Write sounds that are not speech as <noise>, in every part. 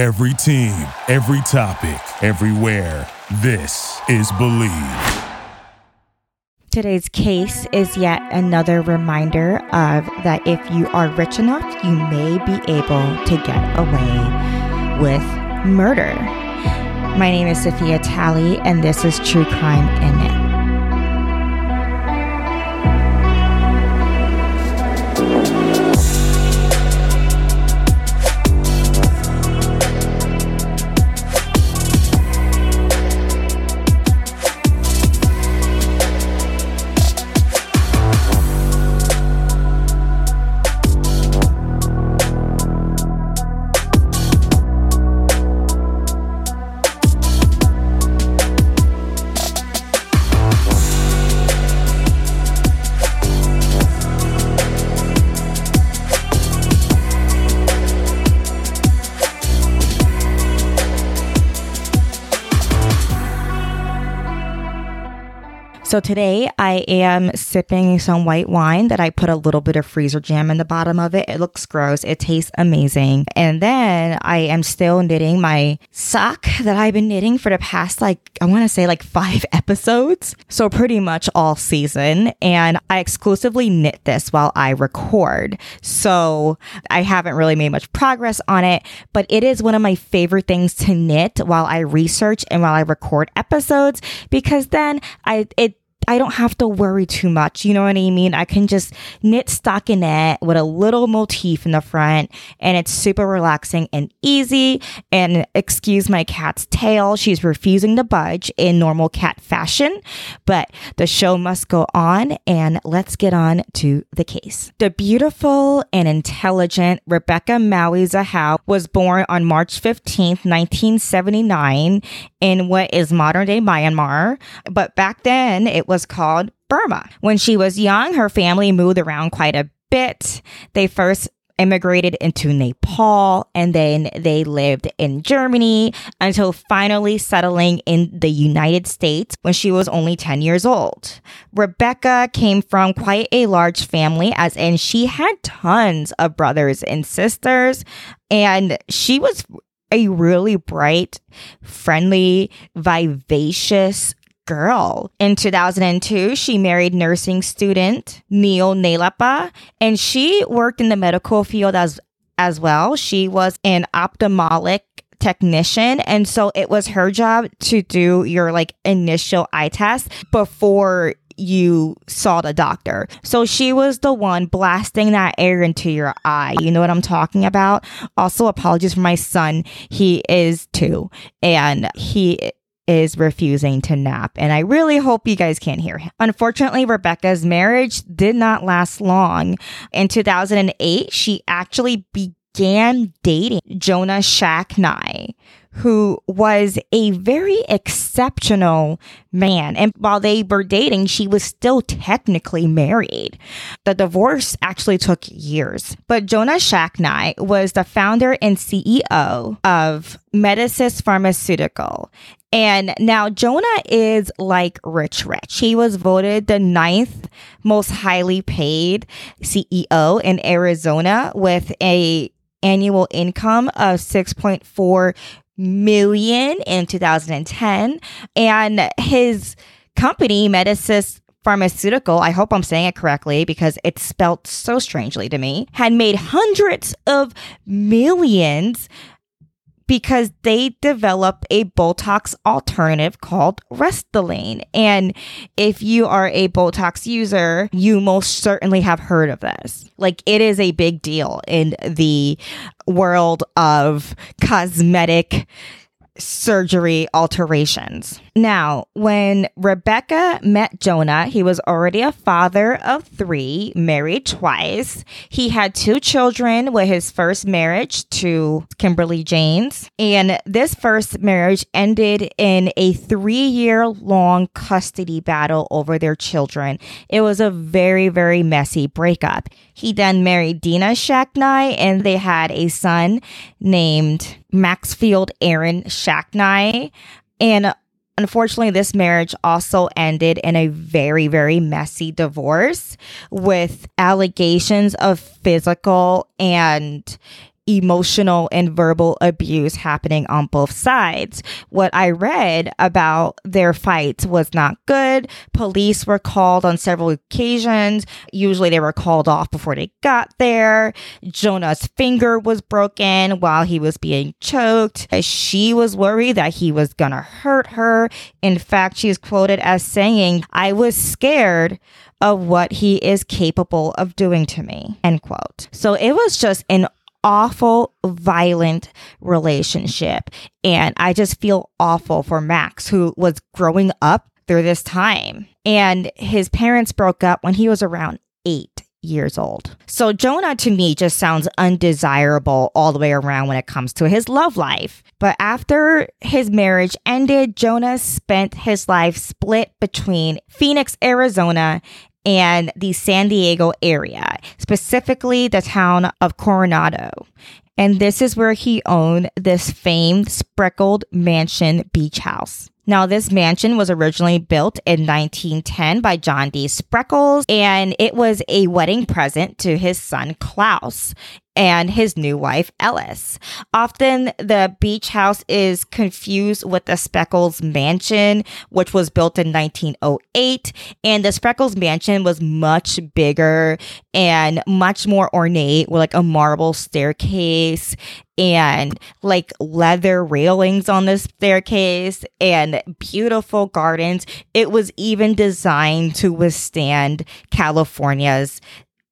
Every team, every topic, everywhere. This is Bleav. Today's case is yet another reminder of that if you are rich enough, you may be able to get away with murder. My name is Sophia Talley, and this is True Crime in It. So today I am sipping some white wine that I put a little bit of freezer jam in the bottom of it. It looks gross. It tastes amazing. And then I am still knitting my sock that I've been knitting for the past like, I want to say like five <laughs> episodes. So pretty much all season. And I exclusively knit this while I record. So I haven't really made much progress on it, but it is one of my favorite things to knit while I research and while I record episodes because then I, it I don't have to worry too much. You know what I mean? I can just knit stockinette with a little motif in the front and it's super relaxing and easy. And excuse my cat's tail. She's refusing to budge in normal cat fashion, but the show must go on and let's get on to the case. The beautiful and intelligent Rebecca Maui Zahau was born on March 15th, 1979 in what is modern day Myanmar. But back then it was called Burma. When she was young, her family moved around quite a bit. They first immigrated into Nepal and then they lived in Germany until finally settling in the United States when she was only 10 years old. Rebecca came from quite a large family, as in she had tons of brothers and sisters, and she was a really bright, friendly, vivacious girl. In 2002, she married nursing student Neil Nalepa, and she worked in the medical field as as well. She was an ophthalmic technician and so it was her job to do your like initial eye test before you saw the doctor. So she was the one blasting that air into your eye. You know what I'm talking about? Also, apologies for my son. He is two and he is refusing to nap. And I really hope you guys can't hear him. Unfortunately, Rebecca's marriage did not last long. In 2008, she actually began dating Jonah Shacknai, who was a very exceptional man. And while they were dating, she was still technically married. The divorce actually took years. But Jonah Shacknai was the founder and CEO of Medicis Pharmaceutical. And now Jonah is like rich, rich. He was voted the ninth most highly paid CEO in Arizona with a annual income of 6.4 million in 2010 and his company Medicis Pharmaceutical, I hope I'm saying it correctly because it's spelled so strangely to me, had made hundreds of millions because they develop a Botox alternative called Restylane. And if you are a Botox user, you most certainly have heard of this. Like it is a big deal in the world of cosmetic surgery alterations. Now, when Rebecca met Jonah, he was already a father of three, married twice. He had two children with his first marriage to Kimberly James. And this first marriage ended in a three year long custody battle over their children. It was a very, very messy breakup. He then married Dina Shacknai and they had a son named Maxfield Aaron Shacknai. And unfortunately, this marriage also ended in a very, very messy divorce with allegations of physical and emotional and verbal abuse happening on both sides. What I read about their fights was not good. Police were called on several occasions. Usually they were called off before they got there. Jonah's finger was broken while he was being choked. She was worried that he was gonna hurt her. In fact, she's quoted as saying, I was scared of what he is capable of doing to me. End quote. So it was just an awful, violent relationship. And I just feel awful for Max, who was growing up through this time. And his parents broke up when he was around eight years old. So Jonah to me just sounds undesirable all the way around when it comes to his love life. But after his marriage ended, Jonah spent his life split between Phoenix, Arizona and the San Diego area, specifically the town of Coronado. And this is where he owned this famed speckled mansion beach house. Now, this mansion was originally built in 1910 by John D. Spreckels, and it was a wedding present to his son Claus and his new wife Ellis. Often the beach house is confused with the Spreckels mansion, which was built in 1908. And the Spreckels mansion was much bigger and much more ornate with like a marble staircase and like leather railings on the staircase and beautiful gardens. It was even designed to withstand California's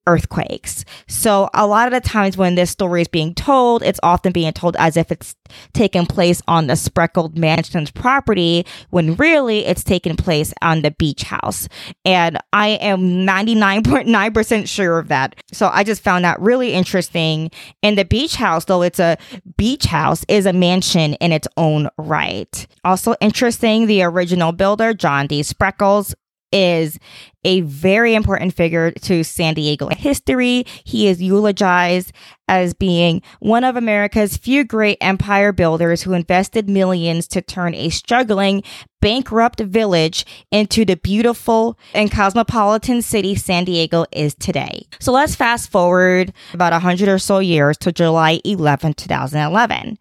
earthquakes. So a lot of the times when this story is being told, it's often being told as if it's taken place on the Spreckled mansion's property when really it's taken place on the beach house. And I am 99.9% sure of that. So I just found that really interesting. And the beach house, though it's a beach house, is a mansion in its own right. Also interesting, the original builder, John D. Spreckels, is a very important figure to San Diego history. He is eulogized as being one of America's few great empire builders who invested millions to turn a struggling, bankrupt village into the beautiful and cosmopolitan city San Diego is today. So let's fast forward about 100 or so years to July 11, 2011.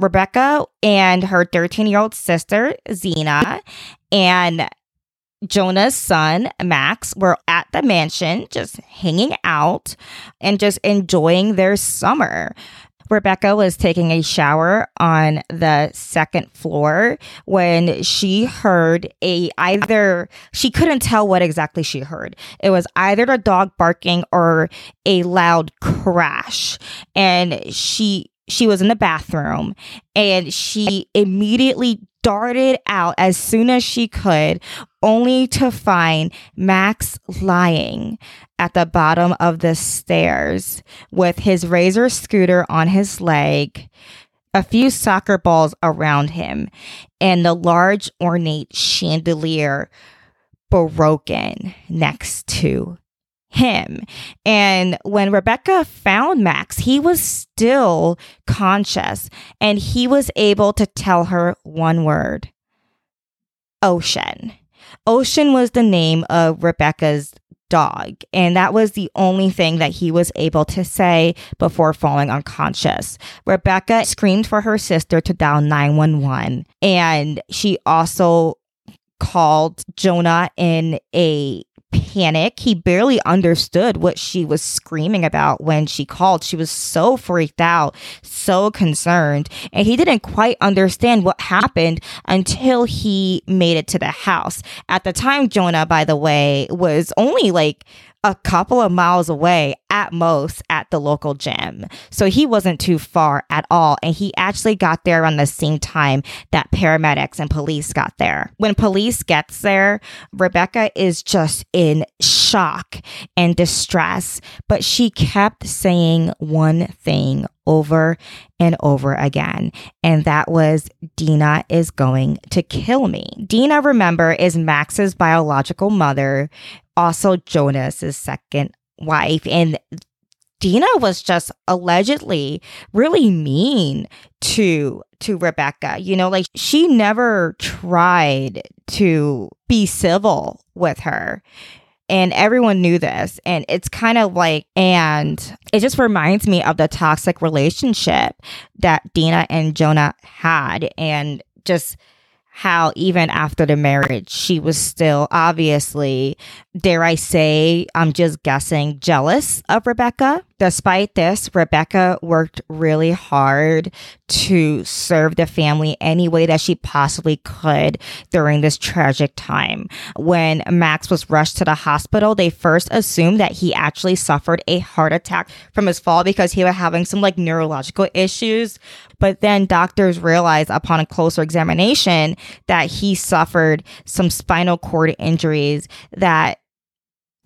Rebecca and her 13 year old sister, Xena, and Jonah's son, Max, were at the mansion just hanging out and just enjoying their summer. Rebecca was taking a shower on the second floor when she heard a either she couldn't tell what exactly she heard. It was either a dog barking or a loud crash. And she she was in the bathroom and she immediately darted out as soon as she could, only to find Max lying at the bottom of the stairs with his razor scooter on his leg, a few soccer balls around him, and the large ornate chandelier broken next to him. And when Rebecca found Max, he was still conscious and he was able to tell her one word Ocean. Ocean was the name of Rebecca's dog. And that was the only thing that he was able to say before falling unconscious. Rebecca screamed for her sister to dial 911. And she also called Jonah in a panic. He barely understood what she was screaming about when she called. She was so freaked out, so concerned, and he didn't quite understand what happened until he made it to the house. At the time, Jonah, by the way, was only like a couple of miles away at most the local gym. So he wasn't too far at all. And he actually got there around the same time that paramedics and police got there. When police gets there, Rebecca is just in shock and distress, but she kept saying one thing over and over again. And that was Dina is going to kill me. Dina, remember, is Max's biological mother, also Jonah's second wife. And Dina was just allegedly really mean to to Rebecca. You know, like she never tried to be civil with her. And everyone knew this. And it's kind of like, and it just reminds me of the toxic relationship that Dina and Jonah had. And just, how even after the marriage, she was still obviously, dare I say, I'm just guessing, jealous of Rebecca. Despite this, Rebecca worked really hard to serve the family any way that she possibly could during this tragic time. When Max was rushed to the hospital, they first assumed that he actually suffered a heart attack from his fall because he was having some like neurological issues. But then doctors realized upon a closer examination that he suffered some spinal cord injuries that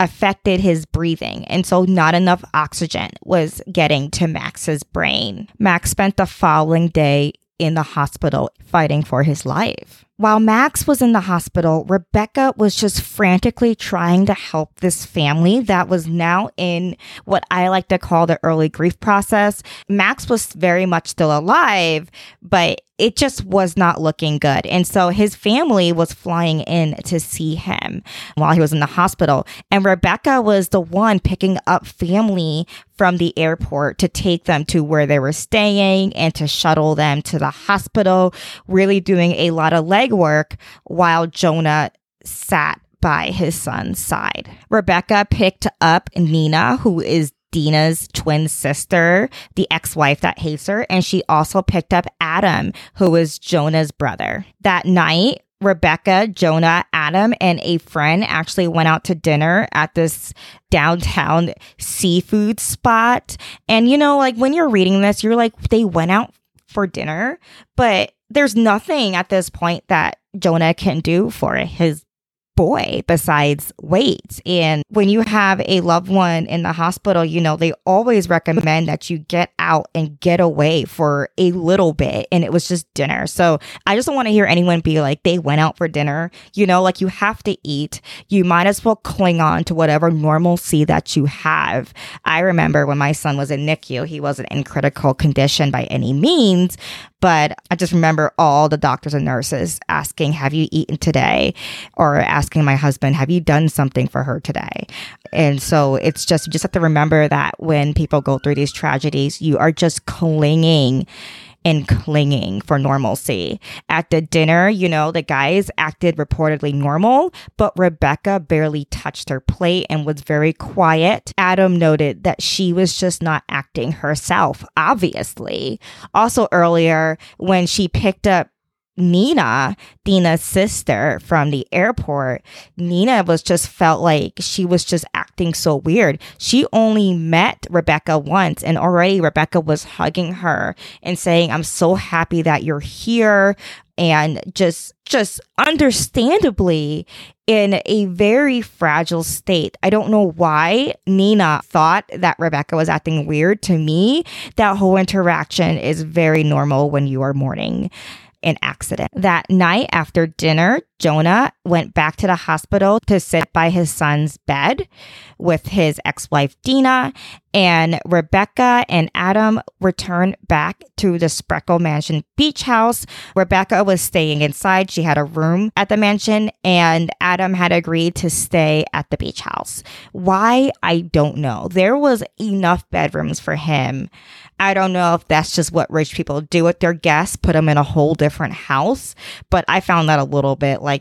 affected his breathing. And so not enough oxygen was getting to Max's brain. Max spent the following day in the hospital fighting for his life. While Max was in the hospital, Rebecca was just frantically trying to help this family that was now in what I like to call the early grief process. Max was very much still alive, but it just was not looking good. And so his family was flying in to see him while he was in the hospital. And Rebecca was the one picking up family from the airport to take them to where they were staying and to shuttle them to the hospital, really doing a lot of legwork while Jonah sat by his son's side. Rebecca picked up Nina, who is Dina's twin sister, the ex wife that hates her, and she also picked up Adam, who was Jonah's brother. That night, Rebecca, Jonah, Adam, and a friend actually went out to dinner at this downtown seafood spot. And you know, like when you're reading this, you're like, they went out for dinner, but there's nothing at this point that Jonah can do for his boy besides wait. And when you have a loved one in the hospital, you know, they always recommend that you get out and get away for a little bit. And it was just dinner. So I just don't want to hear anyone be like, they went out for dinner. You know, like you have to eat. You might as well cling on to whatever normalcy that you have. I remember when my son was in NICU, he wasn't in critical condition by any means, but I just remember all the doctors and nurses asking, Have you eaten today? Or asking my husband, Have you done something for her today? And so it's just, you just have to remember that when people go through these tragedies, you are just clinging and clinging for normalcy. At the dinner, you know, the guys acted reportedly normal, but Rebecca barely touched her plate and was very quiet. Adam noted that she was just not acting herself, obviously. Also, earlier, when she picked up Nina, Dina's sister from the airport, Nina was just felt like she was just acting so weird. She only met Rebecca once and already Rebecca was hugging her and saying, I'm so happy that you're here. And just, just understandably in a very fragile state. I don't know why Nina thought that Rebecca was acting weird. To me, that whole interaction is very normal when you are mourning an accident. That night after dinner, Jonah went back to the hospital to sit by his son's bed with his ex wife Dina, and Rebecca and Adam returned back to the Spreckle Mansion beach house. Rebecca was staying inside. She had a room at the mansion, and Adam had agreed to stay at the beach house. Why? I don't know. There was enough bedrooms for him I don't know if that's just what rich people do with their guests, put them in a whole different house. But I found that a little bit like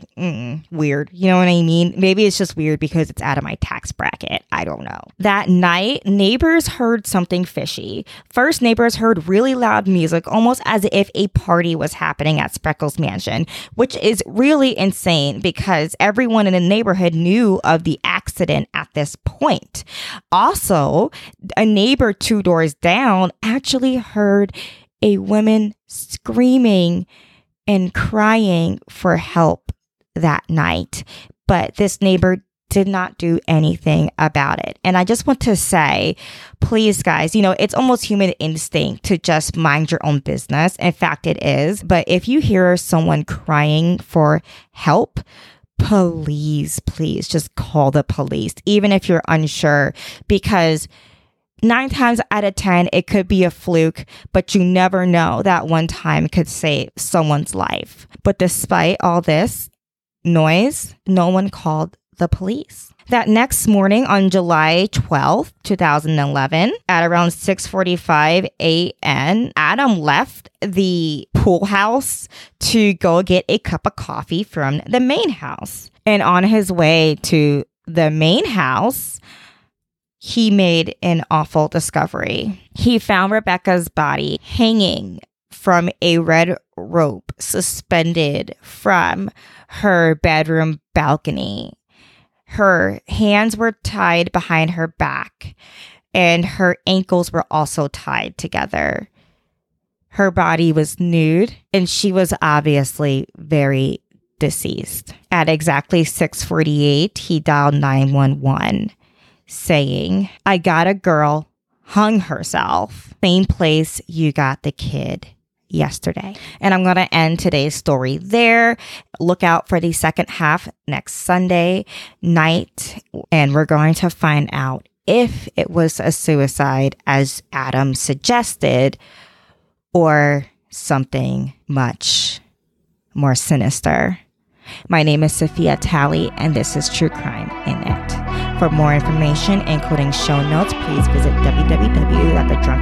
weird. You know what I mean? Maybe it's just weird because it's out of my tax bracket. I don't know. That night, neighbors heard something fishy. First, neighbors heard really loud music, almost as if a party was happening at Spreckels Mansion, which is really insane because everyone in the neighborhood knew of the accident at this point. Also, a neighbor two doors down actually heard a woman screaming and crying for help that night. But this neighbor did not do anything about it. And I just want to say, please, guys, you know, it's almost human instinct to just mind your own business. In fact, it is. But if you hear someone crying for help, please, please just call the police, even if you're unsure, because nine times out of 10, it could be a fluke, but you never know that one time could save someone's life. But despite all this noise, no one called the police. That next morning on July 12th, 2011, at around 6:45 a.m., Adam left the pool house to go get a cup of coffee from the main house. And on his way to the main house, he made an awful discovery. He found Rebecca's body hanging from a red rope suspended from her bedroom balcony. Her hands were tied behind her back, and her ankles were also tied together. Her body was nude, and she was obviously very deceased. At exactly 6:48, he dialed 911 saying, "I got a girl hung herself, same place you got the kid." Yesterday. And I'm going to end today's story there. Look out for the second half next Sunday night. And we're going to find out if it was a suicide as Adam suggested or something much more sinister. My name is Sophia Talley, and this is True Crime in It. For more information, including show notes, please visit crime.